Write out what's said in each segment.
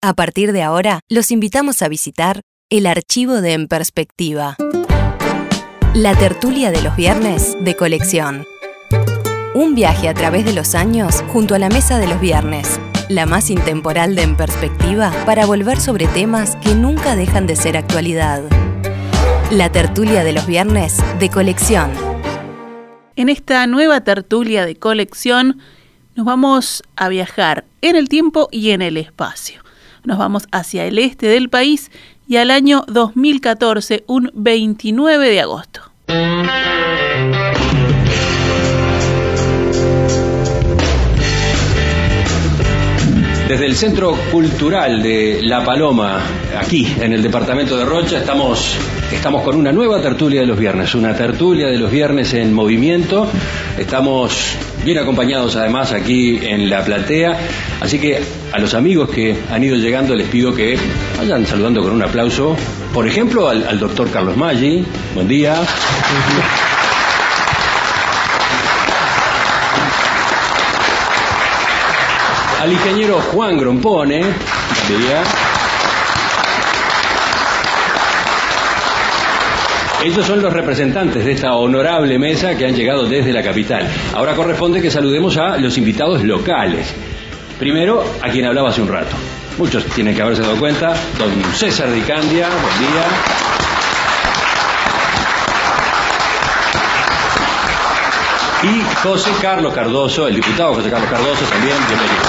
A partir de ahora, los invitamos a visitar el archivo de En Perspectiva. La tertulia de los viernes de colección. Un viaje a través de los años junto a la mesa de los viernes, la más intemporal de En Perspectiva para volver sobre temas que nunca dejan de ser actualidad. La tertulia de los viernes de colección. En esta nueva tertulia de colección nos vamos a viajar en el tiempo y en el espacio. Nos vamos hacia el este del país y al año 2014, un 29 de agosto. Desde el Centro Cultural de La Paloma, aquí en el departamento de Rocha, estamos, estamos con una nueva tertulia de los viernes, una tertulia de los viernes en movimiento. Estamos bien acompañados además aquí en la platea, así que a los amigos que han ido llegando les pido que vayan saludando con un aplauso, por ejemplo, al, al doctor Carlos Maggi. Buen día. Al ingeniero Juan Grompone. Ellos son los representantes de esta honorable mesa que han llegado desde la capital. Ahora corresponde que saludemos a los invitados locales. Primero, a quien hablaba hace un rato. Muchos tienen que haberse dado cuenta. Don César Dicandia, buen día. Y José Carlos Cardoso, el diputado José Carlos Cardoso también, bienvenido.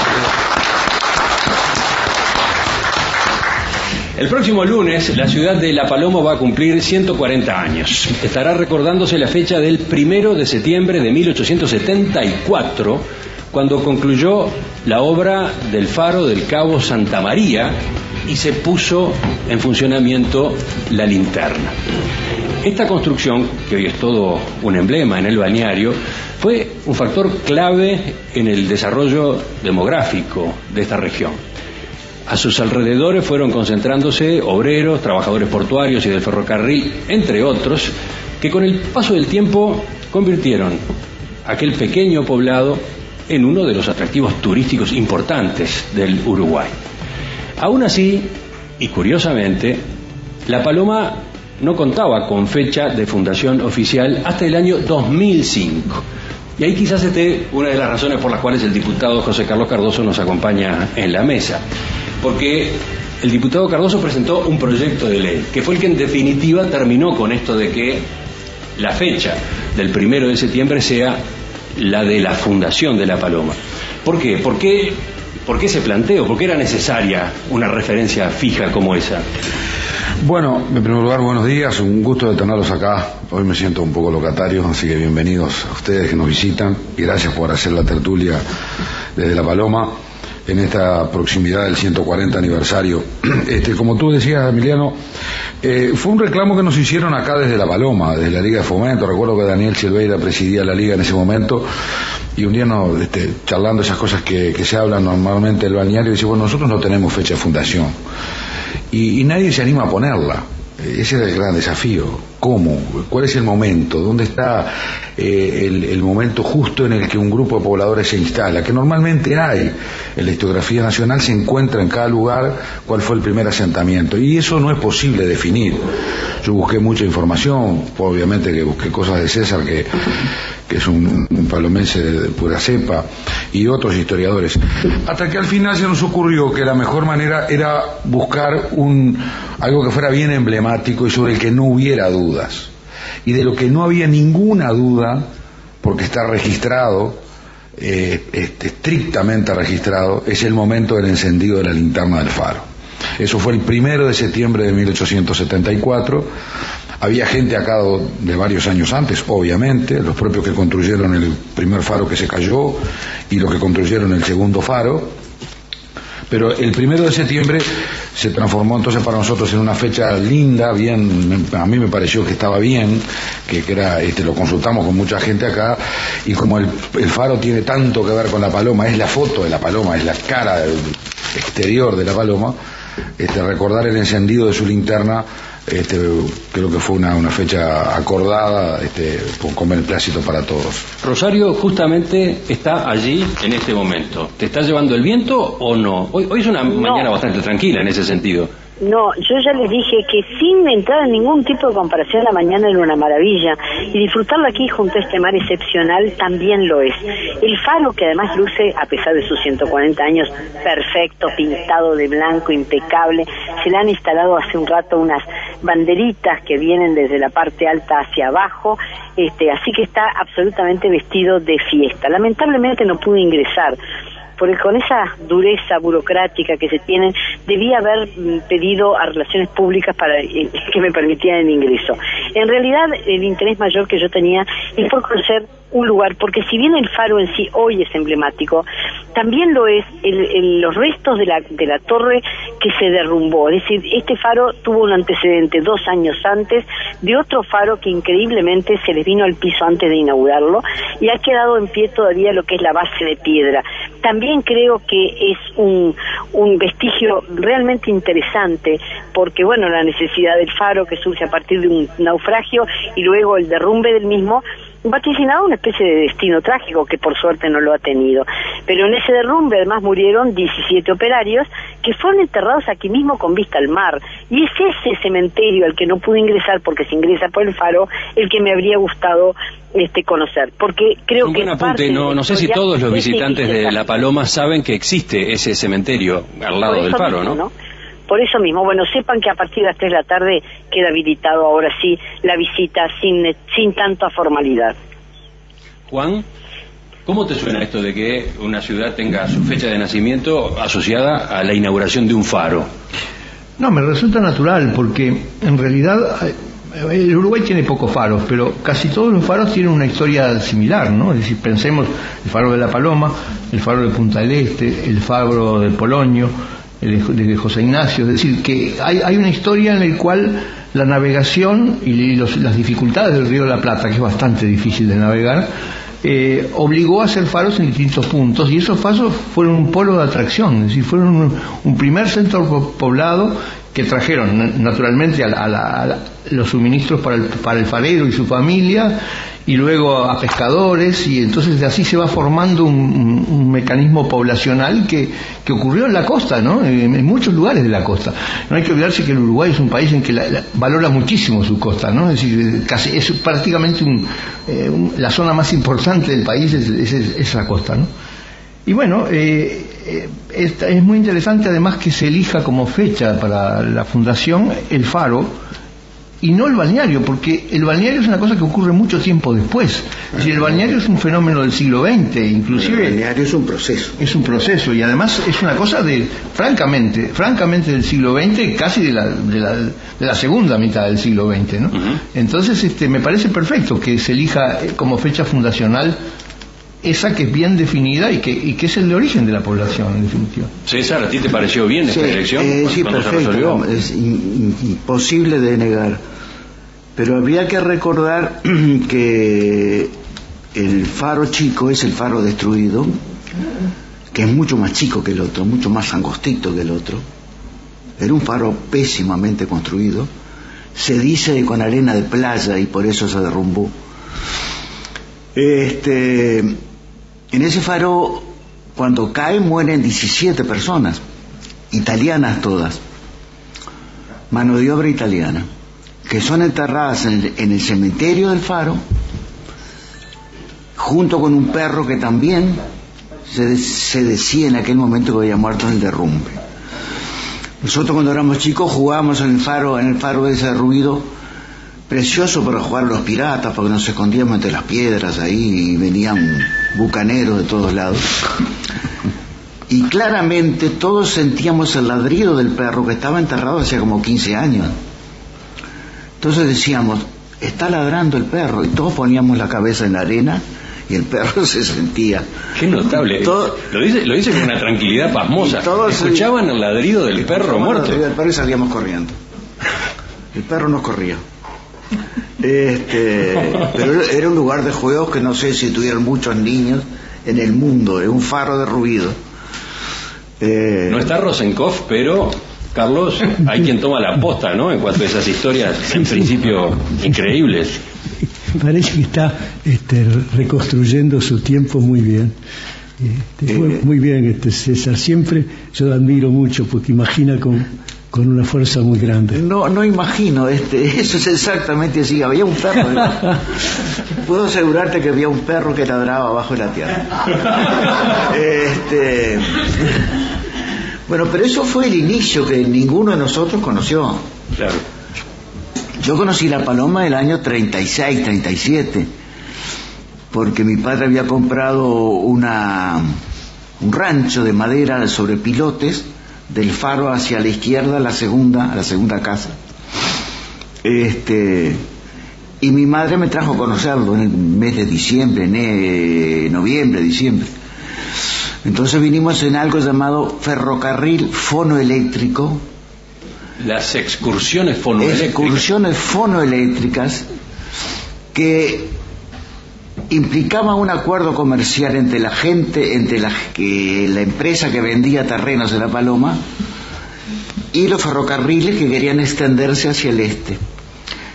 El próximo lunes, la ciudad de La Paloma va a cumplir 140 años. Estará recordándose la fecha del primero de septiembre de 1874, cuando concluyó la obra del faro del Cabo Santa María y se puso en funcionamiento la linterna. Esta construcción, que hoy es todo un emblema en el balneario, fue un factor clave en el desarrollo demográfico de esta región. A sus alrededores fueron concentrándose obreros, trabajadores portuarios y del ferrocarril, entre otros, que con el paso del tiempo convirtieron aquel pequeño poblado en uno de los atractivos turísticos importantes del Uruguay. Aún así, y curiosamente, La Paloma no contaba con fecha de fundación oficial hasta el año 2005. Y ahí quizás esté una de las razones por las cuales el diputado José Carlos Cardoso nos acompaña en la mesa. Porque el diputado Cardoso presentó un proyecto de ley, que fue el que en definitiva terminó con esto de que la fecha del primero de septiembre sea la de la fundación de la Paloma. ¿Por qué? ¿Por qué, por qué se planteó? ¿Por qué era necesaria una referencia fija como esa? Bueno, en primer lugar, buenos días, un gusto de tenerlos acá. Hoy me siento un poco locatario, así que bienvenidos a ustedes que nos visitan y gracias por hacer la tertulia desde La Paloma en esta proximidad del 140 aniversario. Este, como tú decías, Emiliano, eh, fue un reclamo que nos hicieron acá desde La Paloma, desde la Liga de Fomento. Recuerdo que Daniel Silveira presidía la Liga en ese momento y un día nos, este, charlando esas cosas que, que se hablan normalmente del balneario, dice, bueno, nosotros no tenemos fecha de fundación y, nadie se anima a ponerla. Ese era el gran desafío. ¿Cómo? ¿Cuál es el momento? ¿Dónde está eh, el, el, momento justo en el que un grupo de pobladores se instala? Que normalmente hay. En la historiografía nacional se encuentra en cada lugar cuál fue el primer asentamiento. Y eso no es posible definir. Yo busqué mucha información, obviamente que busqué cosas de César, que, que es un, palomense de pura cepa, y otros historiadores. Hasta que al final se nos ocurrió que la mejor manera era buscar un, algo que fuera bien emblemático y sobre el que no hubiera dudas. Y de lo que no había ninguna duda, porque está registrado, eh, este, estrictamente registrado, es el momento del encendido de la linterna del faro. Eso fue el primero de septiembre de 1874. Había gente acá de varios años antes, obviamente, los propios que construyeron el primer faro que se cayó y los que construyeron el segundo faro. Pero el primero de septiembre se transformó entonces para nosotros en una fecha linda, bien, a mí me pareció que estaba bien, que, que era, este, lo consultamos con mucha gente acá, y como el, el, faro tiene tanto que ver con la paloma, es la foto de la paloma, es la cara exterior de la paloma, este, recordar el encendido de su linterna este, creo que fue una, una fecha acordada este, con, con beneplácito para todos. Rosario justamente está allí en este momento. ¿Te está llevando el viento o no? Hoy, hoy es una mañana bastante tranquila en ese sentido. No, yo ya les dije que sin entrar en ningún tipo de comparación, la mañana era una maravilla. Y disfrutarlo aquí junto a este mar excepcional también lo es. El faro, que además luce, a pesar de sus 140 años, perfecto, pintado de blanco, impecable. Se le han instalado hace un rato unas banderitas que vienen desde la parte alta hacia abajo. Este, así que está absolutamente vestido de fiesta. Lamentablemente no pude ingresar porque con esa dureza burocrática que se tienen, debía haber mm, pedido a relaciones públicas para eh, que me permitieran el ingreso. En realidad, el interés mayor que yo tenía es por conocer un lugar, porque si bien el faro en sí hoy es emblemático, también lo es los restos de la, de la torre que se derrumbó. Es decir, este faro tuvo un antecedente dos años antes de otro faro que increíblemente se les vino al piso antes de inaugurarlo y ha quedado en pie todavía lo que es la base de piedra. También creo que es un, un vestigio realmente interesante porque, bueno, la necesidad del faro que surge a partir de un naufragio y luego el derrumbe del mismo vaticinado una especie de destino trágico que por suerte no lo ha tenido. Pero en ese derrumbe además murieron 17 operarios que fueron enterrados aquí mismo con vista al mar. Y es ese cementerio al que no pude ingresar porque se ingresa por el faro el que me habría gustado este conocer porque creo Un que buen apunte. No, no sé si todos los visitantes de La Paloma saben que existe ese cementerio al lado del faro, ¿no? Por eso mismo, bueno, sepan que a partir de las 3 de la tarde queda habilitado ahora sí la visita sin, sin tanta formalidad. Juan, ¿cómo te suena esto de que una ciudad tenga su fecha de nacimiento asociada a la inauguración de un faro? No, me resulta natural porque en realidad eh, el Uruguay tiene pocos faros, pero casi todos los faros tienen una historia similar, ¿no? Es decir, pensemos el faro de la Paloma, el faro de Punta del Este, el faro de Polonio, de José Ignacio, es decir, que hay, hay una historia en la cual la navegación y las dificultades del río de la Plata, que es bastante difícil de navegar, eh, obligó a hacer faros en distintos puntos y esos faros fueron un polo de atracción, es decir, fueron un, primer centro po- poblado que trajeron na- naturalmente los suministros para el, para el farero y su familia y luego a pescadores y entonces así se va formando un, mecanismo poblacional que, que ocurrió en la costa, ¿no? En, muchos lugares de la costa. No hay que olvidarse que el Uruguay es un país en que la- valora muchísimo su costa, ¿no? Es decir, casi es prácticamente eh, un- la zona más importante del país es- es la costa, ¿no? Y bueno, eh, eh, es, es muy interesante además que se elija como fecha para la fundación el faro y no el balneario, porque el balneario es una cosa que ocurre mucho tiempo después. Es decir, el balneario es un fenómeno del siglo XX, inclusive El balneario es un proceso. es un proceso y además es una cosa de, francamente, francamente del siglo XX, casi de la, de la, de la segunda mitad del siglo XX, ¿no? Entonces, este, me parece perfecto que se elija eh, como fecha fundacional esa que es bien definida y que, y que es el de origen de la población, en definitiva. César, ¿a ti te pareció bien esta Sí, elección? eh, sí, perfecto. Es imposible de negar. Pero habría que recordar que el faro chico es el faro destruido, que es mucho más chico que el otro, mucho más angostito que el otro. Era un faro pésimamente construido. Se dice con arena de playa y por eso se derrumbó. Este, en ese faro, cuando cae, mueren 17 personas, italianas todas, mano de obra italiana, que son enterradas en el, en el cementerio del faro, junto con un perro que también se, se decía en aquel momento que había muerto en el derrumbe. Nosotros cuando éramos chicos jugábamos en el faro, en el faro de ese ruido, precioso para jugar a los piratas, porque nos escondíamos entre las piedras ahí y venían bucaneros de todos lados. Y claramente todos sentíamos el ladrido del perro que estaba enterrado hacía como 15 años. Entonces decíamos, está ladrando el perro, y todos poníamos la cabeza en la arena y el perro se sentía. Qué notable. Todo- Lo, dice, lo dice con una tranquilidad pasmosa. Todos- Escuchaban el ladrido del perro Escuchábamos el muerto. ladrido del perro y salíamos corriendo. El perro nos corría. Este, pero era un lugar de juegos que no sé si tuvieron muchos niños en el mundo, es un faro de ruido. Eh, No está Rosenkopf, pero Carlos, hay quien toma la posta, ¿no? En cuanto a esas historias, en principio, increíbles. Parece que está este, reconstruyendo su tiempo muy bien. Este, Eh, muy bien, este César. Siempre yo lo admiro mucho porque imagina con, con una fuerza muy grande. No, no imagino, este, eso es exactamente así. Había un perro. Puedo asegurarte que había un perro que ladraba abajo de la tierra. Este, bueno, pero eso fue el inicio que ninguno de nosotros conoció. Claro. Yo conocí la paloma el año 36, 37, porque mi padre había comprado una, un rancho de madera sobre pilotes del faro hacia la izquierda, la segunda, la segunda casa. Este, y mi madre me trajo a conocerlo en el mes de diciembre, en noviembre, diciembre. Entonces vinimos en algo llamado ferrocarril fonoeléctrico, Las excursiones fonoeléctricas. excursiones fonoeléctricas que implicaban un acuerdo comercial entre la gente, entre la, que, la empresa que vendía terrenos de la Paloma y los ferrocarriles que querían extenderse hacia el este.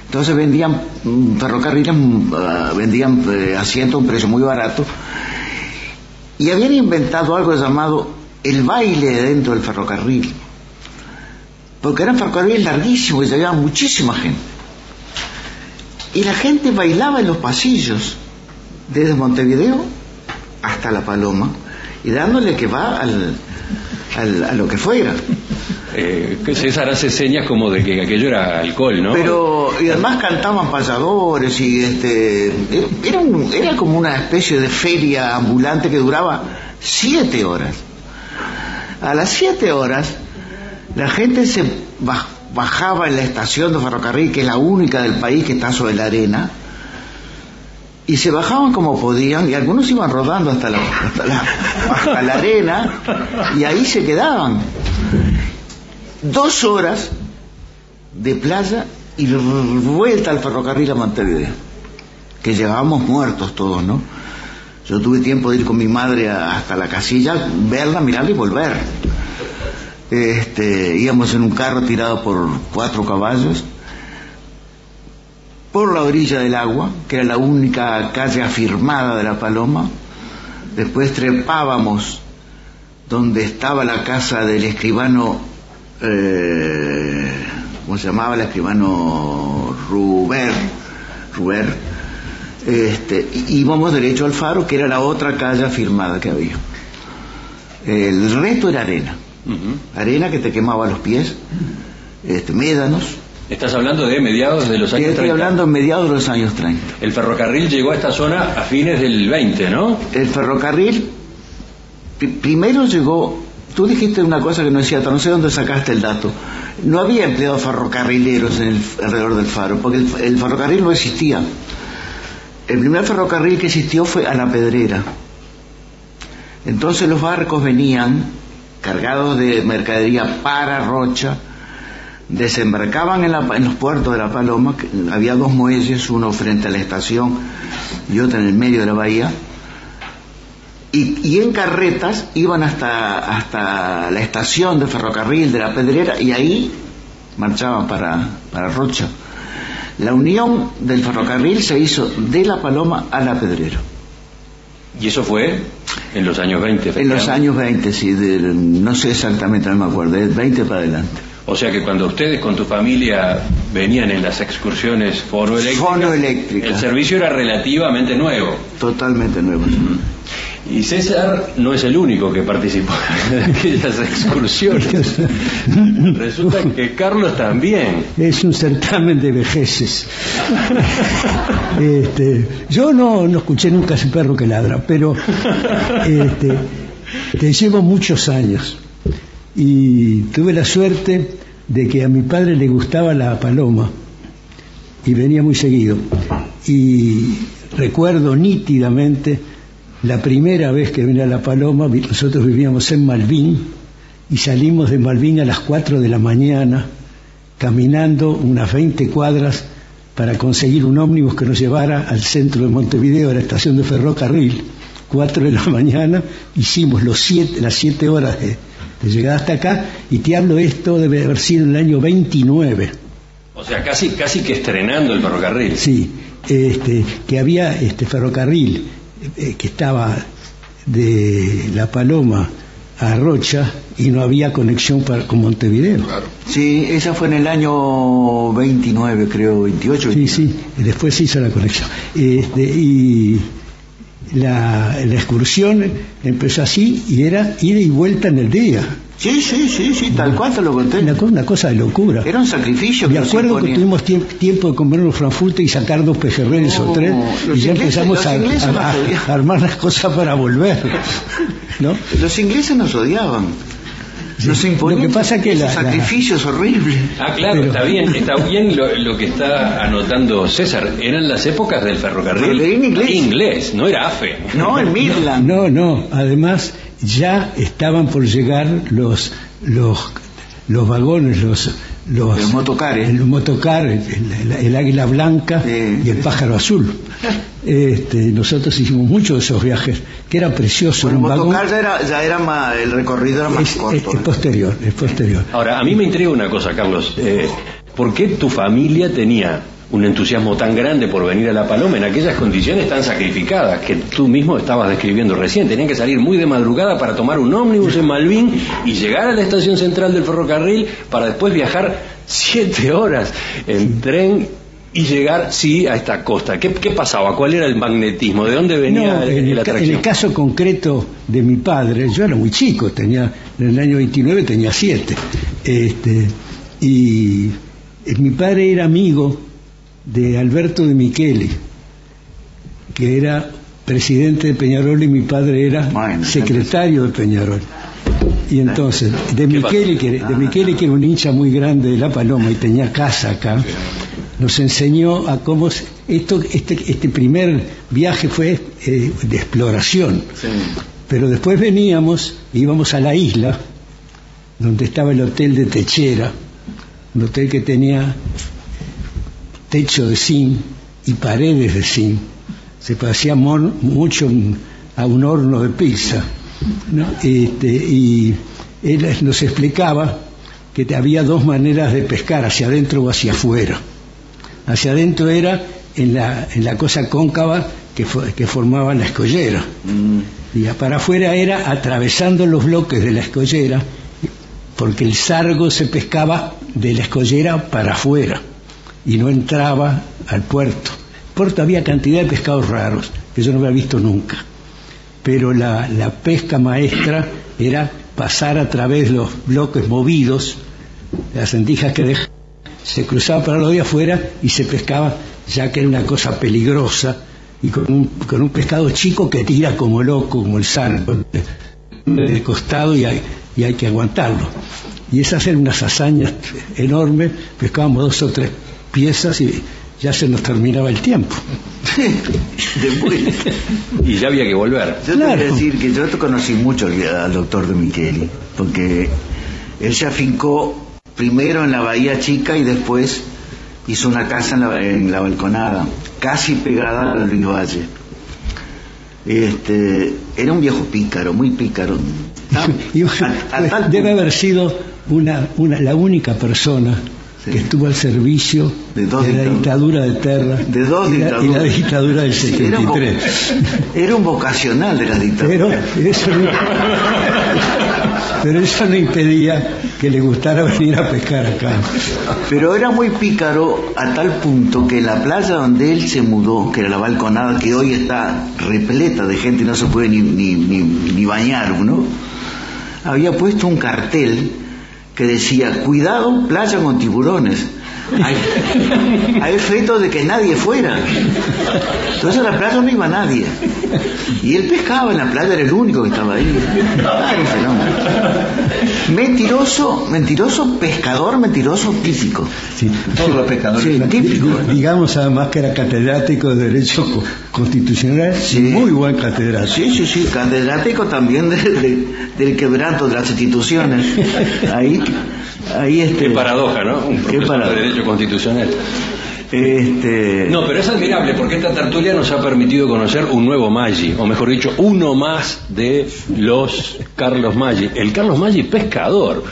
Entonces vendían mm, ferrocarriles, mm, ah, vendían eh, asientos a un precio muy barato y habían inventado algo llamado el baile dentro del ferrocarril porque eran ferrocarriles larguísimos y llevaban muchísima gente. Y la gente bailaba en los pasillos, desde Montevideo hasta La Paloma, y dándole que va al, al- a lo que fuera. Eh, César hace señas como de que aquello era alcohol, ¿no? Pero, y además cantaban payadores y este, era, un- era como una especie de feria ambulante que duraba siete horas. A las siete horas, la gente se baj- bajaba en la estación de ferrocarril, que es la única del país que está sobre la arena, y se bajaban como podían, y algunos iban rodando hasta la, hasta la, hasta la arena, y ahí se quedaban. Dos horas de playa y vuelta al ferrocarril a Montevideo, que llegábamos muertos todos, ¿no? Yo tuve tiempo de ir con mi madre hasta la casilla, verla, mirarla y volver. Este, íbamos en un carro tirado por cuatro caballos por la orilla del agua, que era la única calle afirmada de la Paloma. Después trepábamos donde estaba la casa del escribano, eh, ¿cómo se llamaba? El escribano Ruber, Ruber. Este, íbamos derecho al faro, que era la otra calle afirmada que había. El resto era arena, arena que te quemaba los pies, este, médanos. Estás hablando de mediados de los años estoy 30. hablando en mediados de los años 30. El ferrocarril llegó a esta zona a fines del 20, ¿no? El ferrocarril pri- primero llegó, tú dijiste una cosa que no es cierta, no sé dónde sacaste el dato. No había empleados ferrocarrileros en el- alrededor del faro, porque el, el ferrocarril no existía. El primer ferrocarril que existió fue a la Pedrera. Entonces los barcos venían cargados de mercadería para Rocha, desembarcaban en, la- en los puertos de La Paloma, que había dos muelles, uno frente a la estación y otro en el medio de la bahía, y, y en carretas iban hasta, hasta la estación de ferrocarril de la Pedrera y ahí marchaban para, para Rocha. La unión del ferrocarril se hizo de La Paloma a La Pedrera. Y eso fue en los años 20. En los años 20, sí, del- no sé exactamente, no me acuerdo, es 20 para adelante. O sea que cuando ustedes con tu familia venían en las excursiones fonoeléctricas, el servicio era relativamente nuevo. Totalmente nuevo. Y César no es el único que participó de aquellas excursiones. Resulta que Carlos también. Es un certamen de vejeces. Este, yo no, no escuché nunca ese perro que ladra, pero este, te llevo muchos años y tuve la suerte de que a mi padre le gustaba la paloma y venía muy seguido. Y recuerdo nítidamente la primera vez que vine a la paloma, nosotros vivíamos en Malvin y salimos de Malvin a las 4 de la mañana caminando unas 20 cuadras para conseguir un ómnibus que nos llevara al centro de Montevideo, a la estación de ferrocarril. 4 de la mañana, hicimos los siete, las 7 horas de llegada hasta acá, y te hablo esto debe haber sido en el año 29. O sea, casi, casi que estrenando el ferrocarril. Sí, este, que había este ferrocarril eh, que estaba de La Paloma a Rocha y no había conexión para, con Montevideo. Sí, esa fue en el año 29, creo, 28. Sí, sí, y después se hizo la conexión. Este, y la, la excursión empezó así y era ida y vuelta en el día. Sí, sí, sí, sí, tal cual te lo conté. Una, co- una cosa de locura. Era un sacrificio. Me acuerdo que tuvimos tiemp- tiempo de comer unos frankfurter y sacar dos pejerreyes No, o tres los y ya ingleses- empezamos a, armar las cosas para volver. ¿no? Los ingleses nos odiaban. Imponían Lo que pasa que la- la- sacrificios horribles. Ah, claro, Pero- está bien, está bien lo, lo que está anotando César. Eran las épocas del ferrocarril inglés. inglés, no era AFE. No, en Midland. No, no, además ya estaban por llegar los los los vagones, los los, Los motocares. el motocar, el, el- el águila blanca Sí. y el pájaro azul. Este, nosotros hicimos muchos de esos viajes, que era precioso, Bueno, vagón. motocar ya era, ya era más, el recorrido era más Es, es- corto. es posterior, es posterior. Ahora, a mí me intriga una cosa, Carlos. Eh, ¿Por qué tu familia tenía un entusiasmo tan grande por venir a La Paloma en aquellas condiciones tan sacrificadas que tú mismo estabas describiendo recién? Tenían que salir muy de madrugada para tomar un ómnibus en Malvin y llegar a la estación central del ferrocarril para después viajar siete horas en tren y llegar, sí, a esta costa. ¿Qué, qué pasaba? ¿Cuál era el magnetismo? ¿De dónde venía No, el- en, el, la ca- en atracción? el caso concreto de mi padre, yo era muy chico, tenía en el año 29 tenía siete, este, y eh, mi padre era amigo de Alberto de Micheli, que era presidente de Peñarol y mi padre era Bueno, secretario de Peñarol. Y entonces, de. Micheli, que, de Micheli, que era un hincha muy grande de La Paloma y tenía casa acá, nos enseñó a cómo esto, este, este primer viaje fue eh, de exploración. Sí. Pero después veníamos, íbamos a la isla, donde estaba el hotel de Techera, un hotel que tenía techo de zinc y paredes de zinc. Se parecía mucho a un horno de pizza. ¿no? Este, y él nos explicaba que había dos maneras de pescar, hacia adentro o hacia afuera. Hacia adentro era en la, en la cosa cóncava que, fo- que formaba la escollera. Mm. Y para afuera era atravesando los bloques de la escollera, porque el sargo se pescaba de la escollera para afuera y no entraba al puerto. Puerto había cantidad de pescados raros que yo no había visto nunca, pero la, la pesca maestra era pasar a través de los bloques movidos, las sentijas que dej- se cruzaba para lo de afuera y se pescaba, ya que era una cosa peligrosa, y con un, con un pescado chico que tira como loco, como el sargo, de costado y hay, y hay que aguantarlo. Y esas eran unas hazañas enormes, pescábamos dos o tres piezas y ya se nos terminaba el tiempo. Después, Y ya había que volver. yo Claro. te voy a decir que yo te conocí mucho al, al doctor de Micheli, porque él se afincó primero en la Bahía Chica y después hizo una casa en la, en la balconada, casi pegada al río Valle. Este, era un viejo pícaro, muy pícaro. A- a tal debe haber sido una, una, la única persona Sí. que estuvo al servicio De la dictadura de Terra de dos y, la, y la dictadura del Sí, era, un, 73. era un vocacional de la Pero dictadura. eso, no, pero eso no impedía que le gustara venir a pescar acá. Pero era muy pícaro a tal punto que la playa donde él se mudó, que era la balconada, que hoy está repleta de gente y no se puede ni, ni, ni, ni bañar uno, había puesto un cartel que decía, cuidado, playa con tiburones. Hay, hay efecto de que nadie fuera. Entonces a la playa no iba nadie. Y él pescaba en la playa, era el único que estaba ahí. Ah, un fenómeno. Mentiroso, mentiroso, pescador, mentiroso, típico. Sí. Todos los pescadores Sí, Digamos además que era catedrático de Derecho Co- Constitucional, Sí. muy buen catedrático. Sí, sí, sí, catedrático también de- de- del quebranto de las instituciones. Ahí, ahí este. Qué paradoja, ¿no? Un Qué paradoja. de Derecho Constitucional. Este... No, pero es admirable porque esta tertulia nos ha permitido conocer un nuevo Maggi, o mejor dicho, uno más de los Carlos Maggi. El Carlos Maggi pescador.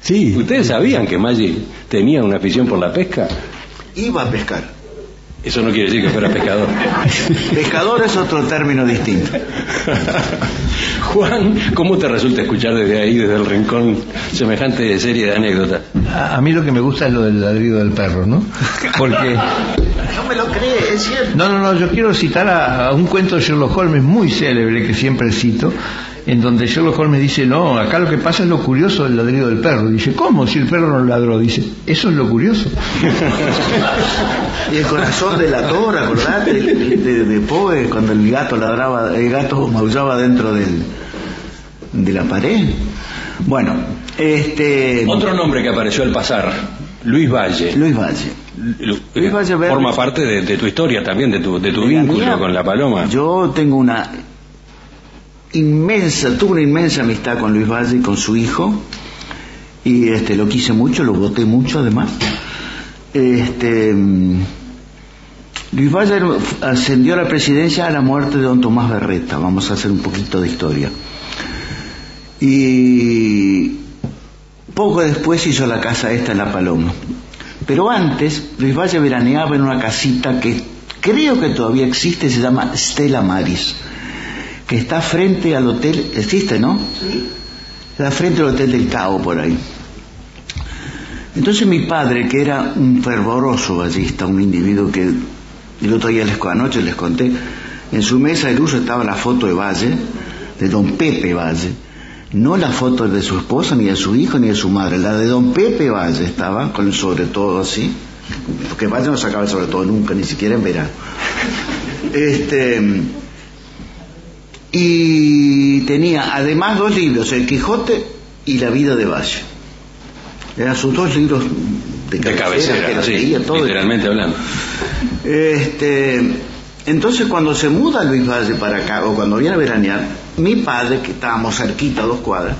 Sí. ¿Ustedes sabían que Maggi tenía una afición por la pesca? Iba a pescar. Eso no quiere decir que fuera pescador. Pescador es otro término distinto. Juan, ¿cómo te resulta escuchar desde ahí, desde el rincón, semejante serie de anécdotas? A, a mí lo que me gusta es lo del ladrido del perro, ¿no? Porque... No me lo cree, es cierto. No, no, no, yo quiero citar a, a un cuento de Sherlock Holmes muy célebre que siempre cito, en donde Sherlock Holmes dice, no, acá lo que pasa es lo curioso del ladrido del perro. Dice, ¿cómo? Si el perro no ladró. Dice, eso es lo curioso. Y el corazón del ator, acordate, de, de, de Poe, cuando el gato ladraba, el gato maullaba dentro del, de la pared. Bueno, este... Otro nombre que apareció al pasar, Luis Valle. Luis Valle. Lu- Luis Valle Verde. Forma parte de, de tu historia también, de tu, de tu De la vínculo mía, con la paloma. Yo tengo una inmensa, tuve una inmensa amistad con Luis Valle y con su hijo, y este lo quise mucho, lo voté mucho además. Este mm, Luis Valle ascendió a la presidencia a la muerte de don Tomás Berreta, vamos a hacer un poquito de historia. Y poco después hizo la casa esta en La Paloma. Pero antes, Luis Valle veraneaba en una casita que creo que todavía existe, se llama Stella Maris, que está frente al hotel, existe, ¿no? Está frente al hotel del Cabo, por ahí. Entonces mi padre, que era un fervoroso ballista, un individuo que el otro día les, anoche les conté, en su mesa de luz estaba la foto de Valle, de don Pepe Valle, no la foto de su esposa, ni de su hijo, ni de su madre, la de don Pepe Valle estaba, con el sobre todo así, porque Valle no sacaba el sobre todo nunca, ni siquiera en verano. Este, y tenía además dos libros, El Quijote y La vida de Valle. Eran sus dos libros de de cabecera, que cabecera, los sí, leía todo. literalmente hablando. Este, entonces cuando se muda Luis Valle para acá, o cuando viene a veranear, mi padre, que estábamos cerquita a dos cuadras,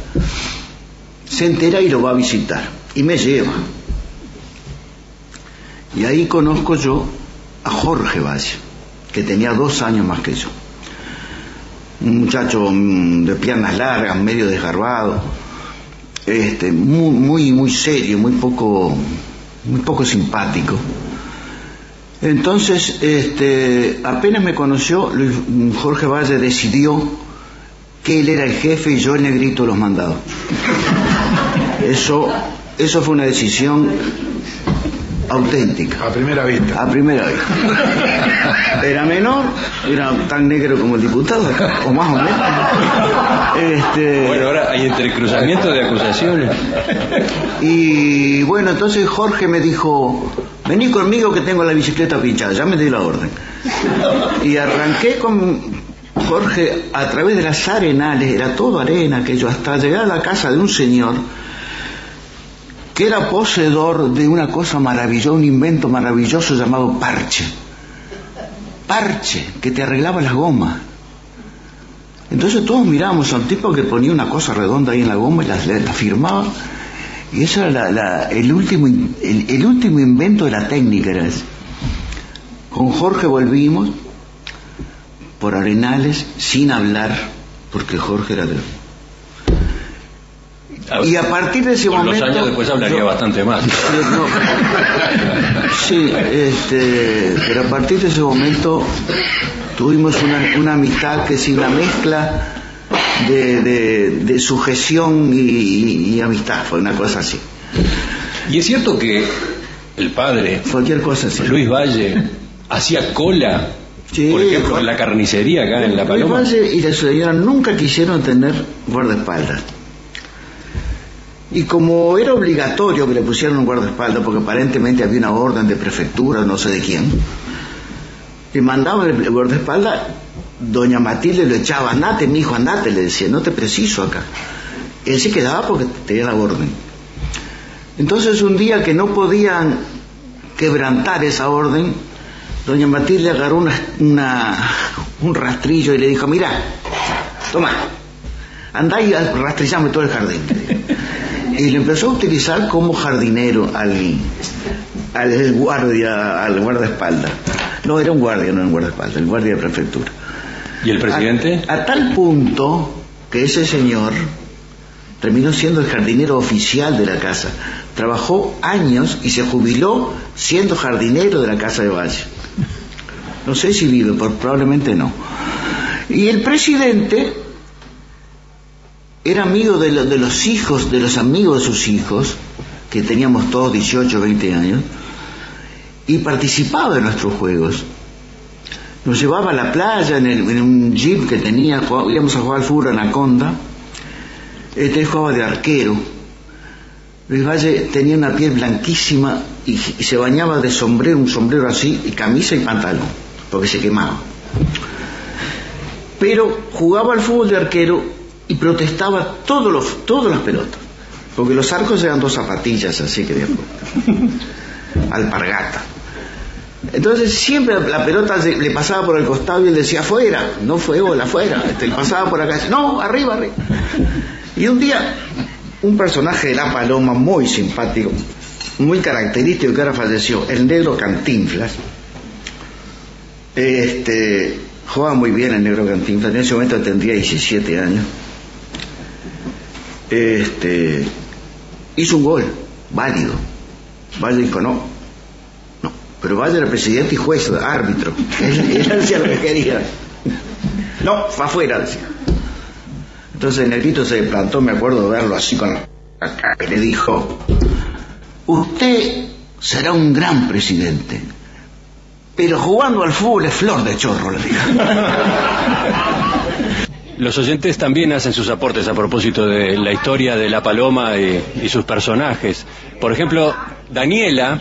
se entera y lo va a visitar. Y me lleva. Y ahí conozco yo a Jorge Valle, que tenía dos años más que yo. Un muchacho mm, de piernas largas, medio desgarbado, este, muy, muy, muy serio, muy poco, muy poco simpático. Entonces, este, apenas me conoció, Jorge Valle decidió que él era el jefe y yo el negrito los mandados. Eso, eso fue una decisión auténtica. A primera vista. A primera vez. Era menor, era tan negro como el diputado, o más o menos. Este, Bueno, ahora hay entrecruzamiento de acusaciones. y bueno, entonces Jorge me dijo, vení conmigo que tengo la bicicleta pinchada, ya me di la orden. Y arranqué con Jorge a través de las arenales, era todo arena aquello, hasta llegar a la casa de un señor que era poseedor de una cosa maravillosa, un invento maravilloso llamado parche. Parche, que te arreglaba las gomas. Entonces todos mirábamos a un tipo que ponía una cosa redonda ahí en la goma y la, firmaba. Y eso era el, último, el, último invento de la técnica. Era. Con Jorge volvimos por arenales sin hablar, porque Jorge era de... Y a partir de ese Con momento... los años después hablaría yo- bastante más. no- sí, este, pero a partir de ese momento tuvimos una, una amistad que sin la mezcla de, de- de sujeción y, y- y amistad, fue una cosa así. Y es cierto que el padre, Cualquier cosa así. Luis Valle, hacía cola, Sí, por ejemplo, en la carnicería acá en La Luis Paloma. Valle y la señora nunca quisieron tener guardaespaldas. Y como era obligatorio que le pusieran un guardaespaldas, porque aparentemente había una orden de prefectura, no sé de quién, le mandaban el guardaespaldas, doña Matilde lo echaba, andate, mi hijo, andate, le decía, no te preciso acá. Él se quedaba porque tenía la orden. Entonces un día que no podían quebrantar esa orden, doña Matilde agarró una, una- un rastrillo y le dijo, mira, toma, andá y rastrillame todo el jardín. Y le empezó a utilizar como jardinero al, al guardia, al guardaespaldas. No, era un guardia, no era un guardaespaldas, el guardia de prefectura. ¿Y el presidente? A, a tal punto que ese señor terminó siendo el jardinero oficial de la casa. Trabajó años y se jubiló siendo jardinero de la casa de Valle. No sé si vive, pero probablemente no. Y el presidente era amigo de, de los hijos, de los amigos de sus hijos, que teníamos todos 18, 20 años, y participaba de nuestros juegos. Nos llevaba a la playa en, el- un jeep que tenía, jugaba- íbamos a jugar al fútbol Anaconda, este jugaba de arquero. Luis Valle tenía una piel blanquísima y, y se bañaba de sombrero, un sombrero así, y camisa y pantalón, porque se quemaba. Pero jugaba al fútbol de arquero y protestaba todos los, todas las pelotas, porque los arcos eran dos zapatillas así que puesto. alpargata. Entonces siempre la pelota le pasaba por el costado y él decía afuera, no fue bola, afuera. Este, pasaba por acá, no, arriba, arriba. Y un día, un personaje de La Paloma muy simpático, muy característico que ahora falleció, el negro Cantinflas, este, jugaba muy bien el negro Cantinflas, en ese momento tendría 17 años, este, hizo un gol, válido. Valle dijo, no, no, pero Valle era presidente y juez, árbitro, él, hacía lo que quería. No, fue afuera, decía. Entonces el negrito se plantó, me acuerdo de verlo así con la cara, y le dijo, usted será un gran presidente, pero jugando al fútbol es flor de chorro, le dijo. Los oyentes también hacen sus aportes a propósito de la historia de la paloma y, sus personajes. Por ejemplo, Daniela,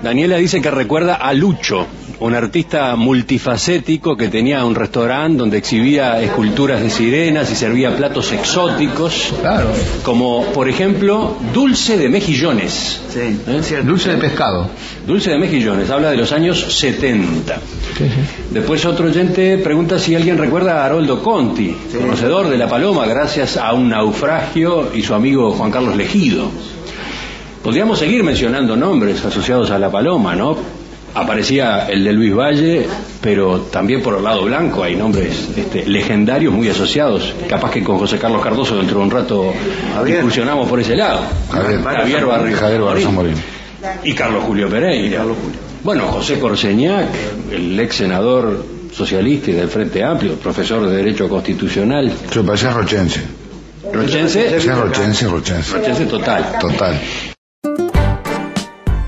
Daniela dice que recuerda a Lucho, un artista multifacético que tenía un restaurante donde exhibía esculturas de sirenas y servía platos exóticos, Claro. como por ejemplo dulce de mejillones. Sí, ¿Eh? cierto. Dulce de pescado. Dulce de mejillones, habla de los años 70. Sí, sí. Después otro oyente pregunta si alguien recuerda a Haroldo Conti, Sí. conocedor de la paloma gracias a un naufragio y su amigo Juan Carlos Legido. Podríamos seguir mencionando nombres asociados a la paloma, ¿no? Aparecía el de Luis Valle, pero también por el lado blanco hay nombres este, legendarios muy asociados. Capaz que con José Carlos Cardoso dentro de un rato Javier. incursionamos por ese lado. Javier. Javier. Javier Morín. Y Carlos Julio Pereira. Bueno, José Corseñac, el ex senador socialista y del Frente Amplio, profesor de Derecho Constitucional. Yo parecía rochense. Rochense, rochense, rochense. Rochense total. Total.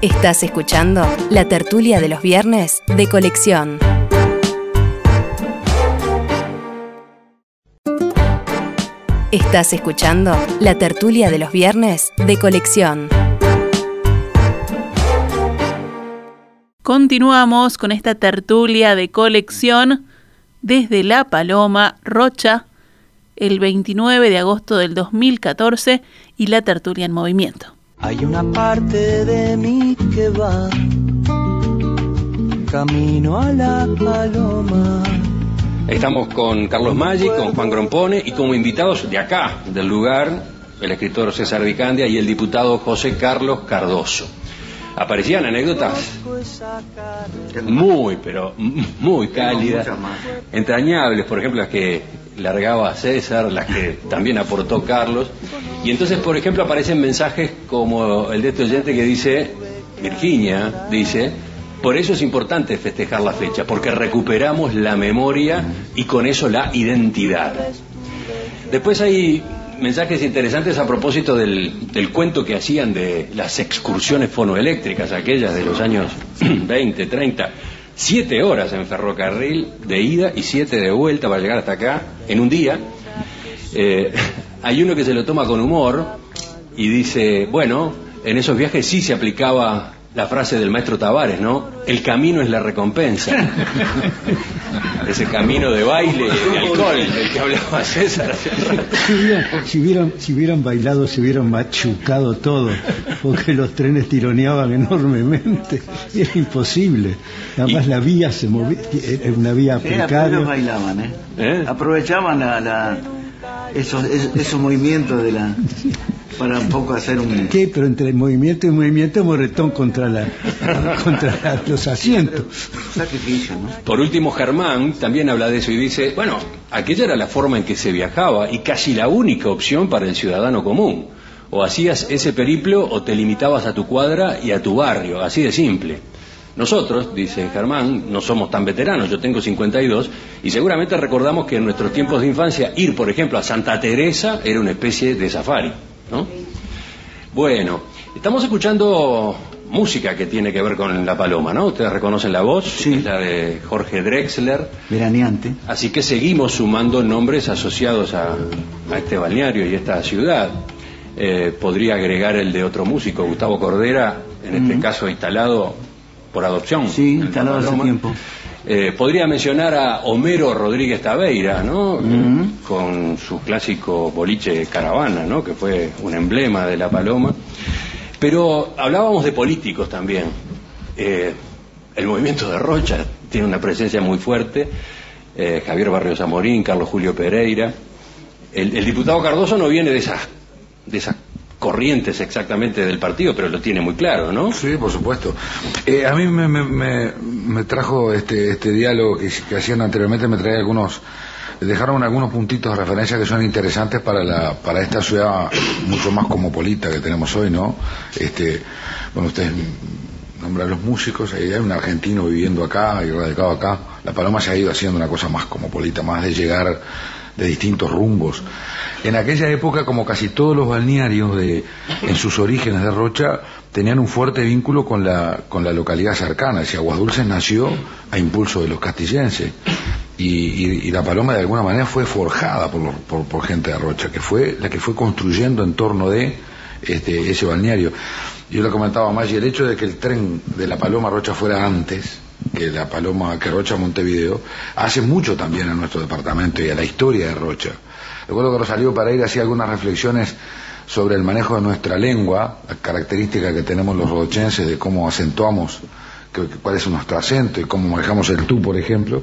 Estás escuchando la tertulia de los viernes de colección. Estás escuchando la tertulia de los viernes de colección. Continuamos con esta tertulia de colección desde La Paloma, Rocha, el 29 de agosto del 2014 y la tertulia en movimiento. Hay una parte de mí que va camino a la paloma. Estamos con Carlos Maggi, con Juan Grompone y como invitados de acá, del lugar, el escritor César Vicandia y el diputado José Carlos Cardoso. Aparecían anécdotas muy, pero muy cálidas, entrañables, por ejemplo, las que largaba César, las que también aportó Carlos. Y entonces, por ejemplo, aparecen mensajes como el de este oyente que dice, Virginia dice, por eso es importante festejar la fecha, porque recuperamos la memoria y con eso la identidad. Después hay mensajes interesantes a propósito del, cuento que hacían de las excursiones fonoeléctricas, aquellas de los años 20, 30. Siete horas en ferrocarril de ida y siete de vuelta para llegar hasta acá en un día. Eh, hay uno que se lo toma con humor y dice, bueno, en esos viajes sí se aplicaba la frase del maestro Tavares, ¿no? El camino es la recompensa. Ese camino de baile y de alcohol del que hablaba César. Si hubieran, si hubieran, si hubieran bailado, se hubieran machucado todo, porque los trenes tironeaban enormemente. Era imposible. Además, la vía se movía, era una vía precaria. bailaban, ¿eh? ¿Eh? Aprovechaban la, la- esos, es- esos movimientos de la... para un poco hacer un... ¿Qué? Pero entre movimiento y movimiento, morretón contra, la, contra la- los asientos. Sacrificio, ¿no? Por último, Germán también habla de eso y dice, bueno, aquella era la forma en que se viajaba y casi la única opción para el ciudadano común. O hacías ese periplo o te limitabas a tu cuadra y a tu barrio, así de simple. Nosotros, dice Germán, no somos tan veteranos, yo tengo 52, y seguramente recordamos que en nuestros tiempos de infancia ir, por ejemplo, a Santa Teresa era una especie de safari, ¿no? Bueno, estamos escuchando música que tiene que ver con La Paloma, ¿no? Ustedes reconocen la voz, Sí. es la de Jorge Drexler, Veraneante. así que seguimos sumando nombres asociados a, a este balneario y esta ciudad. Eh, podría agregar el de otro músico, Gustavo Cordera, en este caso instalado por adopción. Sí, instalado hace tiempo. Eh, podría mencionar a Homero Rodríguez Taveira, ¿no? Con su clásico boliche Caravana, ¿no? Que fue un emblema de La Paloma. Pero hablábamos de políticos también. Eh, el movimiento de Rocha tiene una presencia muy fuerte. Eh, Javier Barrios Amorín, Carlos Julio Pereira. El, el diputado Cardoso no viene de esas, de esas corrientes exactamente del partido, pero lo tiene muy claro, ¿no? Sí, por supuesto. Eh, a mí me, me- me- me trajo este, este diálogo que, hacían anteriormente, me traía algunos, dejaron algunos puntitos de referencia que son interesantes para, la, para esta ciudad mucho más cosmopolita que tenemos hoy, ¿no? Este, bueno, ustedes nombran los músicos, hay un argentino viviendo acá y radicado acá. La Paloma se ha ido haciendo una cosa más cosmopolita, más de llegar de distintos rumbos. En aquella época, como casi todos los balnearios de, en sus orígenes de Rocha, tenían un fuerte vínculo con la, con la localidad cercana. Es decir, Aguas Dulces nació a impulso de los castillenses. Y, y- la paloma de alguna manera fue forjada por, por, por gente de Rocha, que fue la que fue construyendo en torno de este, ese balneario. Yo le comentaba más, y el hecho de que el tren de la Paloma Rocha fuera antes que la Paloma, que Rocha Montevideo, hace mucho también a nuestro departamento y a la historia de Rocha. Recuerdo que Rosalío Pereira hacía algunas reflexiones sobre el manejo de nuestra lengua, la característica que tenemos los rodochenses de cómo acentuamos, que- cuál es nuestro acento y cómo manejamos el tú, por ejemplo.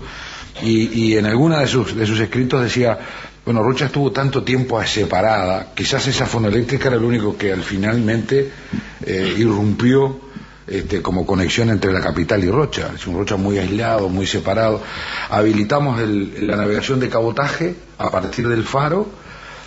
Y, en alguna de sus, de sus escritos decía, bueno, Rocha estuvo tanto tiempo separada, quizás esa fonoeléctrica era lo único que al finalmente eh, irrumpió este, como conexión entre la capital y Rocha. Es un Rocha muy aislado, muy separado. Habilitamos el- la navegación de cabotaje a partir del faro,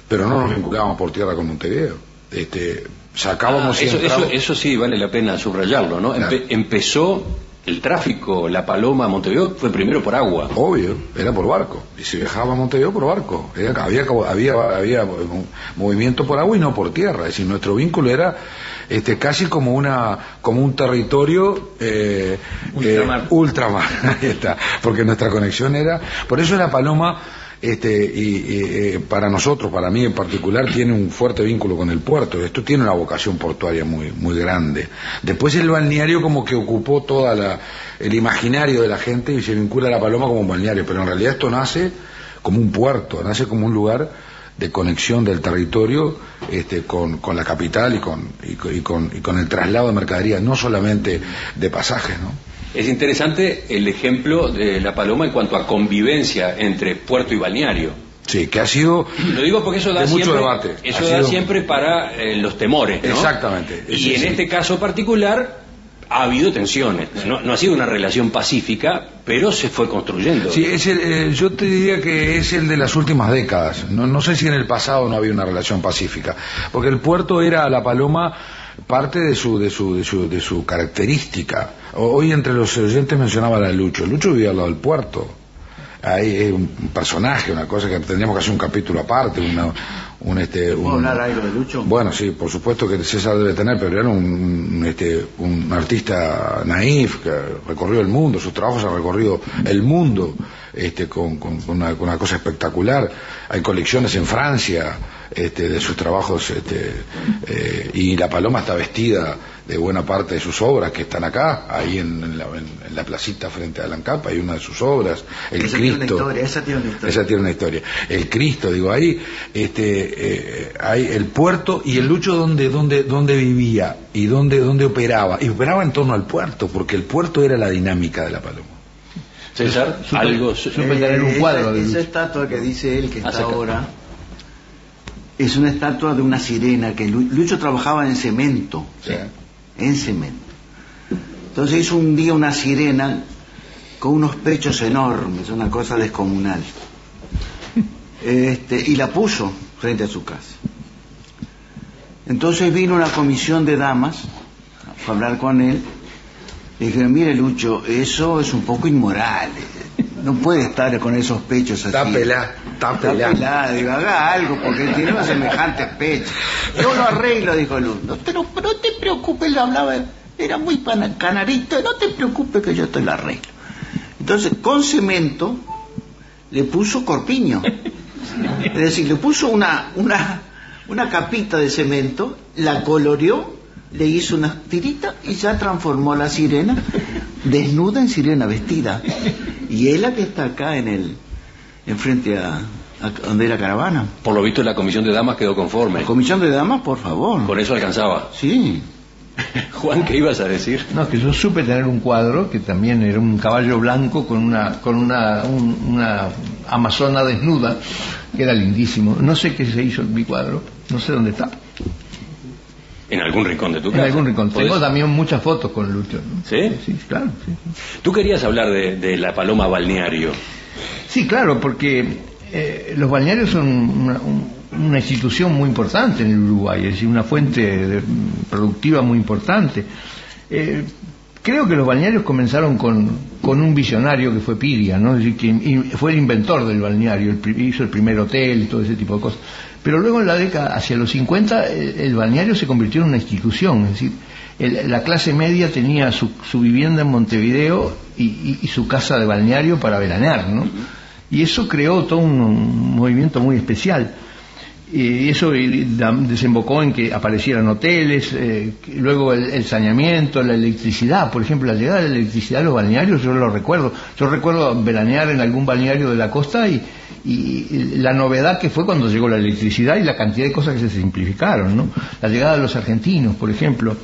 pero no nos vinculábamos por tierra con Montevideo. Este, sacábamos Ah, y eso, sí vale la pena subrayarlo, ¿no? Claro. Empezó el tráfico, la Paloma, Montevideo, fue primero por agua. Obvio, era por barco. Y se viajaba a Montevideo por barco. Era- había, había, había mo- movimiento por agua y no por tierra. Es decir, nuestro vínculo era este, casi como una como un territorio eh, Ultramar. eh, ultramar. Ahí está. Porque nuestra conexión era. Por eso la Paloma. Este, y, eh, para nosotros, para mí en particular, tiene un fuerte vínculo con el puerto. Esto tiene una vocación portuaria muy, muy grande. Después el balneario como que ocupó toda la, el imaginario de la gente y se vincula a la paloma como un balneario, pero en realidad esto nace como un puerto, nace como un lugar de conexión del territorio este, con, la capital y con, y, con, y con- y con el traslado de mercaderías, no solamente de pasajes, ¿no? Es interesante el ejemplo de la Paloma en cuanto a convivencia entre puerto y balneario. Sí, que ha sido Lo digo porque eso da de mucho siempre, debate. Eso da siempre para eh, los temores, ¿no? Exactamente. Y Sí, en sí. este caso particular ha habido tensiones. No, no ha sido una relación pacífica, pero se fue construyendo. Sí, es el, eh, yo te diría que es el de las últimas décadas. No, no sé si en el pasado no había una relación pacífica, porque el puerto era la paloma parte de su de su de su, de su característica. Hoy entre los oyentes mencionaba a Lucho. Lucho vivía al lado del puerto. Ahí es un personaje, una cosa que tendríamos que hacer un capítulo aparte, una, un este ¿Puedo un- hablar algo de Lucho? bueno, sí, por supuesto que César debe tener, pero era un, un, este, un artista naif que recorrió el mundo, sus trabajos han recorrido el mundo este, con, con- con una, con una cosa espectacular. Hay colecciones en Francia este, de sus trabajos este, eh, y La Paloma está vestida de buena parte de sus obras que están acá, ahí en, en la, en- en la placita frente a Lancapa, hay una de sus obras, El Esa tiene una Cristo. historia, esa tiene una historia. Esa tiene una historia. El Cristo, digo, ahí este, eh, hay el puerto y el Lucho donde, donde, donde vivía y donde, donde operaba. Y operaba en torno al puerto, porque el puerto era la dinámica de la paloma. César, algo... Supe tener un cuadro de esa, estatua que dice él que está ahora es una estatua de una sirena que Lu- Lucho trabajaba en cemento, en cemento. Entonces hizo un día una sirena con unos pechos enormes, una cosa descomunal. Este, y la puso frente a su casa. Entonces vino una comisión de damas a hablar con él. Le dijeron, mire Lucho, eso es un poco inmoral. No puede estar con esos pechos así. Está pelá, está Está pelá. pelada, digo, haga algo, porque tiene unos semejantes pechos. Yo lo arreglo, dijo Luz. No te, no, no te preocupes, le hablaba, era muy canarito, no te preocupes que yo te lo arreglo. Entonces, con cemento, le puso corpiño. Es decir, le puso una, una, una capita de cemento, la coloreó, le hizo una tirita y ya transformó la sirena desnuda en sirena vestida. Y es la que está acá en el, enfrente a, a donde era caravana. Por lo visto la comisión de damas quedó conforme. Comisión de damas, por favor. Con eso alcanzaba. Sí. Juan, ¿qué ibas a decir? No, que yo supe tener un cuadro que también era un caballo blanco con una con una, un- una amazona desnuda, que era lindísimo. No sé qué se hizo en mi cuadro, no sé dónde está. En algún rincón de tu En casa. algún rincón. ¿Podés? Tengo también muchas fotos con Lucho. ¿no? ¿Sí? Sí, claro. Sí, Tú querías hablar de, de la paloma balneario. Sí, claro, porque eh, los balnearios son una, un- una institución muy importante en el Uruguay, es decir, una fuente de- productiva muy importante. Eh, creo que los balnearios comenzaron con, con un visionario que fue Piria, ¿no? Es decir, que fue el inventor del balneario, el hizo el primer hotel y todo ese tipo de cosas. Pero luego en la década, hacia los 50, el, el balneario se convirtió en una institución, es decir, el- la clase media tenía su, su vivienda en Montevideo y, y- y su casa de balneario para veranear, ¿no? Y eso creó todo un movimiento muy especial. Y eso desembocó en que aparecieran hoteles, eh, luego el, el saneamiento, la electricidad. Por ejemplo, la llegada de la electricidad a los balnearios, yo lo recuerdo. Yo recuerdo veranear en algún balneario de la costa y, y la novedad que fue cuando llegó la electricidad y la cantidad de cosas que se simplificaron, ¿no? La llegada de los argentinos, por ejemplo.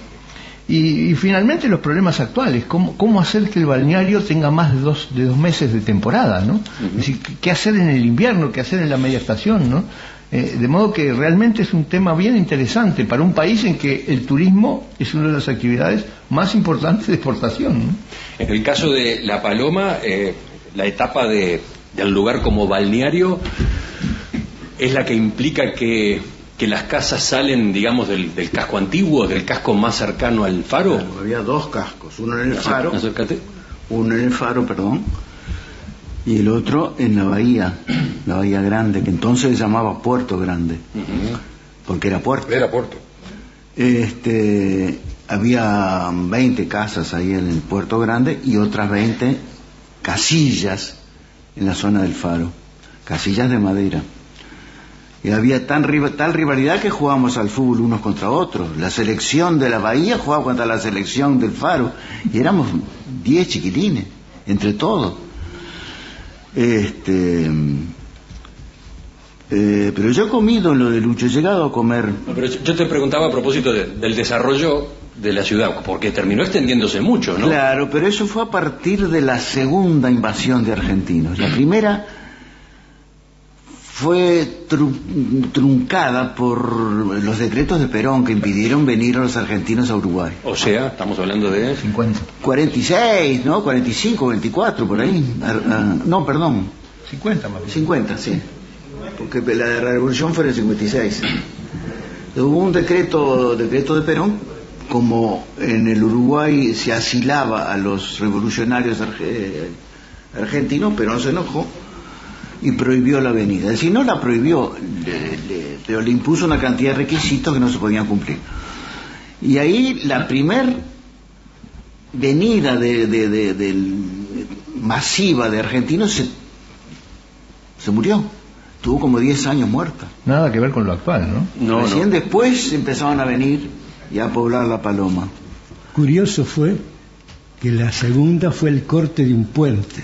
Y, y finalmente los problemas actuales, ¿cómo, cómo hacer que el balneario tenga más de dos, de dos meses de temporada, ¿no? Es decir, ¿qué- ¿qué hacer en el invierno? ¿Qué hacer en la media estación, ¿no? Eh, de modo que realmente es un tema bien interesante para un país en que el turismo es una de las actividades más importantes de exportación, ¿no? En el caso de la paloma, eh, la etapa de, del lugar como balneario es la que implica que, que las casas salen, digamos, del, del casco antiguo, del casco más cercano al faro. Claro, había dos cascos, uno en el faro, Acércate. uno en el faro, perdón, y el otro en la bahía, la bahía grande, que entonces se llamaba Puerto Grande, porque era puerto. Era Puerto. Este, había 20 casas ahí en el Puerto Grande y otras 20 casillas en la zona del faro, casillas de madera. Y había tan, tal rivalidad que jugábamos al fútbol unos contra otros. La selección de la Bahía jugaba contra la selección del Faro. Y éramos 10 chiquilines, entre todos. Este, eh, pero yo he comido en lo de Lucho, he llegado a comer. No, pero yo yo te preguntaba a propósito de- del desarrollo de la ciudad, porque terminó extendiéndose mucho, ¿no? Claro, pero eso fue a partir de la segunda invasión de argentinos. La primera fue tru- truncada por los decretos de Perón que impidieron venir a los argentinos a Uruguay. O sea, estamos hablando de... 50. 46, ¿no? 45, 24, por ahí. Ah, no, perdón, 50 más bien. 50, sí. Porque la revolución fue en el 56. Hubo un decreto, decreto de Perón, como en el Uruguay se asilaba a los revolucionarios arge- argentinos, Perón se enojó y prohibió la venida. Es decir, no la prohibió, le- le- pero le impuso una cantidad de requisitos que no se podían cumplir. Y ahí la primer venida de, de- de- del- masiva de argentinos se, se murió. Tuvo como 10 años muerta. Nada que ver con lo actual, ¿no? No, Recién no. después empezaron a venir y a poblar la paloma. Curioso fue que la segunda fue el corte de un puente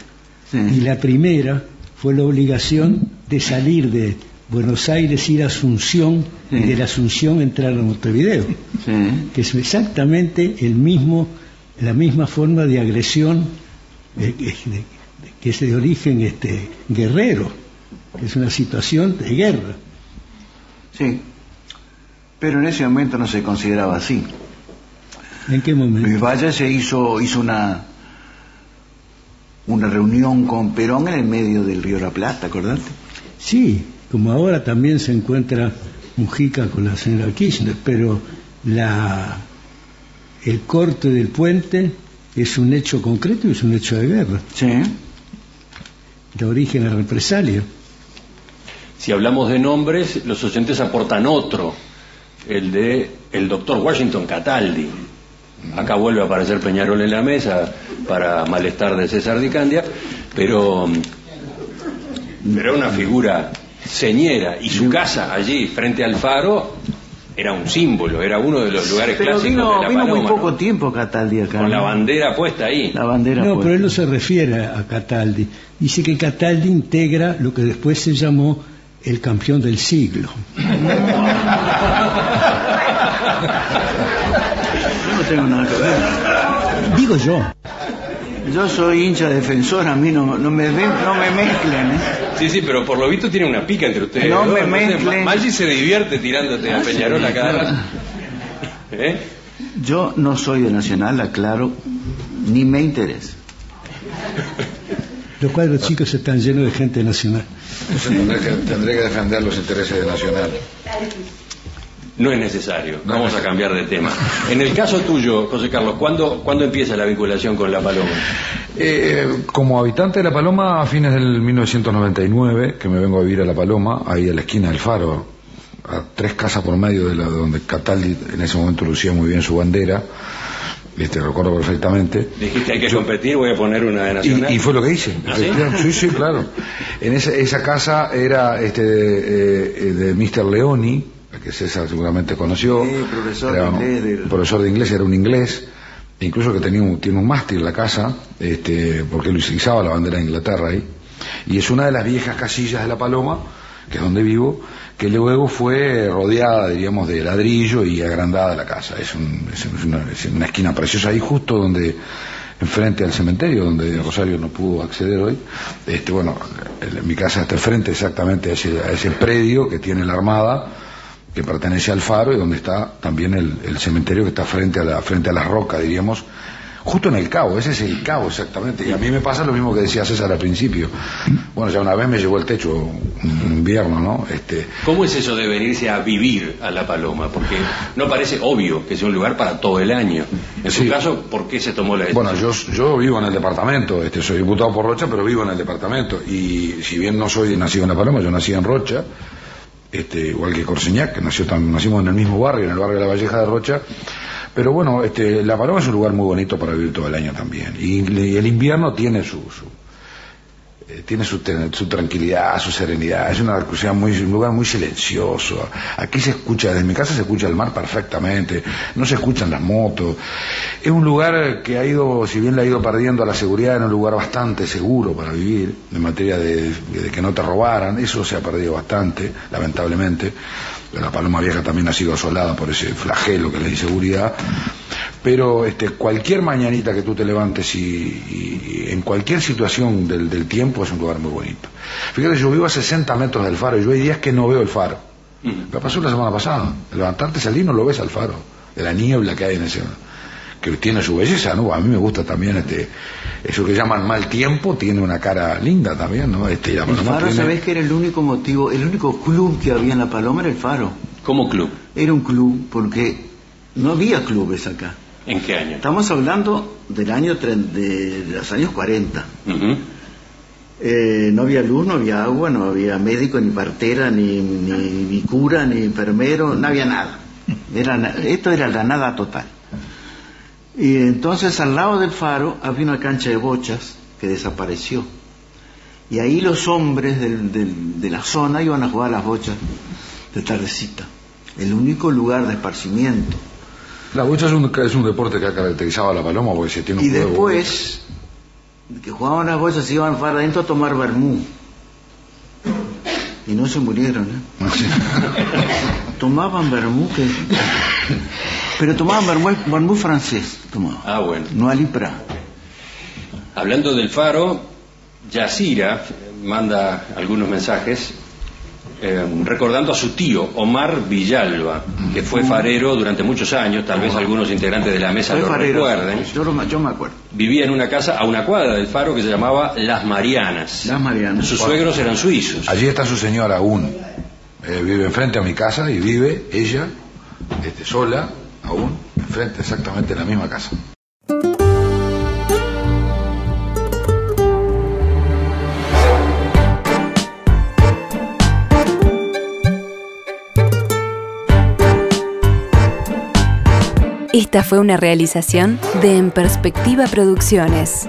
Sí. y la primera fue la obligación de salir de Buenos Aires, ir a Asunción y de la Asunción entrar a Montevideo, Sí. que es exactamente el mismo, la misma forma de agresión eh, de- que es de origen este, guerrero, que es una situación de guerra. Sí. Pero en ese momento no se consideraba así. ¿En qué momento? Luis Valle se hizo, hizo una, una reunión con Perón en el medio del río La Plata, ¿acordate? Sí, como ahora también se encuentra Mujica con la señora Kirchner, pero la, el corte del puente es un hecho concreto y es un hecho de guerra. Sí. De origen a represalia. Si hablamos de nombres, los oyentes aportan otro, el de el doctor Washington Cataldi. Acá vuelve a aparecer Peñarol en la mesa para malestar de César Dicandia, pero, pero era una figura señera y su casa allí frente al faro era un símbolo, era uno de los lugares Pero clásicos vino, de la vino muy poco ¿no? tiempo Cataldi acá. con la bandera puesta ahí. La bandera. No, pero él no se refiere a Cataldi. Dice que Cataldi integra lo que después se llamó el campeón del siglo. Tengo nada que ver. Digo yo. Yo soy hincha defensor, a mí no, no, me, no me mezclen, ¿eh? Sí, sí, pero por lo visto tiene una pica entre ustedes. No me sé, mezclen. Ma- Maggi se divierte tirándote a Peñarol a cada rato. ¿Eh? Yo no soy de Nacional, aclaro, ni me interesa. Los cuadros chicos están llenos de gente nacional. Entonces tendré que, tendré que defender los intereses de Nacional. No es necesario. Vamos a cambiar de tema. En el caso tuyo, José Carlos, ¿cuándo, ¿cuándo empieza la vinculación con la Paloma? Eh, como habitante de La Paloma, a fines del 1999, que me vengo a vivir a La Paloma, ahí a la esquina del Faro, a tres casas por medio de la donde Cataldi en ese momento lucía muy bien su bandera, este, recuerdo perfectamente. Dijiste hay que competir, voy a poner una de Nacional. Y, y fue lo que hice. ¿Ah, sí? sí, claro. En esa, esa casa era este, de, eh, de Mr. Leoni, que César seguramente conoció. Sí, profesor de Era inglés del- Profesor de inglés, era un inglés. Incluso que tenía un, tiene un mástil la casa, este, porque él utilizaba la bandera de Inglaterra ahí. Y es una de las viejas casillas de La Paloma, que es donde vivo, que luego fue rodeada, diríamos, de ladrillo y agrandada la casa. Es, un- es una, es una esquina preciosa ahí, justo donde, enfrente al cementerio, donde Rosario no pudo acceder hoy. Este, bueno, mi casa está enfrente exactamente a ese, a ese predio que tiene la Armada, que pertenece al faro y donde está también el, el cementerio que está frente a la frente a las rocas diríamos justo en el cabo ese es el cabo exactamente y a mí me pasa lo mismo que decía César al principio bueno ya una vez me llevó el techo un invierno no este ¿Cómo es eso de venirse a vivir a La Paloma? Porque no parece obvio que sea un lugar para todo el año. En su caso, ¿por qué se tomó la decisión? Bueno, yo, yo vivo en el departamento, este, soy diputado por Rocha, pero vivo en el departamento. Y si bien no soy nacido en La Paloma, yo nací en Rocha, este, igual que Corseñac, que nació tam- nacimos en el mismo barrio, en el barrio de la Valleja de Rocha. Pero bueno, este, La Paloma es un lugar muy bonito para vivir todo el año también. Y, y el invierno tiene su, su, tiene su, su tranquilidad, su serenidad. Es una ciudad muy, un lugar muy silencioso. Aquí se escucha, desde mi casa se escucha el mar perfectamente, no se escuchan las motos. Es un lugar que ha ido, si bien le ha ido perdiendo la seguridad, en un lugar bastante seguro para vivir, en materia de, de que no te robaran. Eso se ha perdido bastante, lamentablemente. La Paloma Vieja también ha sido asolada por ese flagelo que es la inseguridad. Pero este, cualquier mañanita que tú te levantes y, y en cualquier situación del, del tiempo es un lugar muy bonito. Fíjate, yo vivo a 60 metros del faro y yo hay días que no veo el faro. Me pasó la semana pasada. Levantarte, salir, no lo ves al faro. De la niebla que hay en ese. que tiene su belleza, ¿no? A mí me gusta también este. Eso que llaman mal tiempo tiene una cara linda también, ¿no? Este, la El Faro, tiene- ¿sabés que era el único motivo, el único club que había en La Paloma era el Faro? ¿Cómo club? Era un club porque no había clubes acá. ¿En qué año? Estamos hablando del año de, de los años 40. Ujú. Eh, no había luz, no había agua, no había médico, ni partera, ni, ni, ni cura, ni enfermero, no había nada. Era, esto era la nada total. Y entonces al lado del faro había una cancha de bochas que desapareció. Y ahí los hombres del- del- de la zona iban a jugar a las bochas de tardecita. El único lugar de esparcimiento. La bocha es un, es un deporte que ha caracterizado a la paloma porque se tiene un Y juego. después, que jugaban las bochas, se iban faro adentro a tomar vermú. Y no se murieron, ¿eh? Así. Tomaban vermú que... Pero tomaban vermú, vermú francés, tomaban. Ah, bueno. No alipra. Hablando del faro, Yacira manda algunos mensajes eh, recordando a su tío, Omar Villalba, que fue farero durante muchos años, tal vez algunos integrantes de la mesa Fue lo farero, recuerden. Yo, lo- yo me acuerdo. Vivía en una casa a una cuadra del faro que se llamaba Las Marianas. Las Marianas. Sus suegros eran suizos. Allí está su señora aún. Eh, vive enfrente a mi casa y vive ella, este, sola, aún, enfrente exactamente en la misma casa. Esta fue una realización de En Perspectiva Producciones.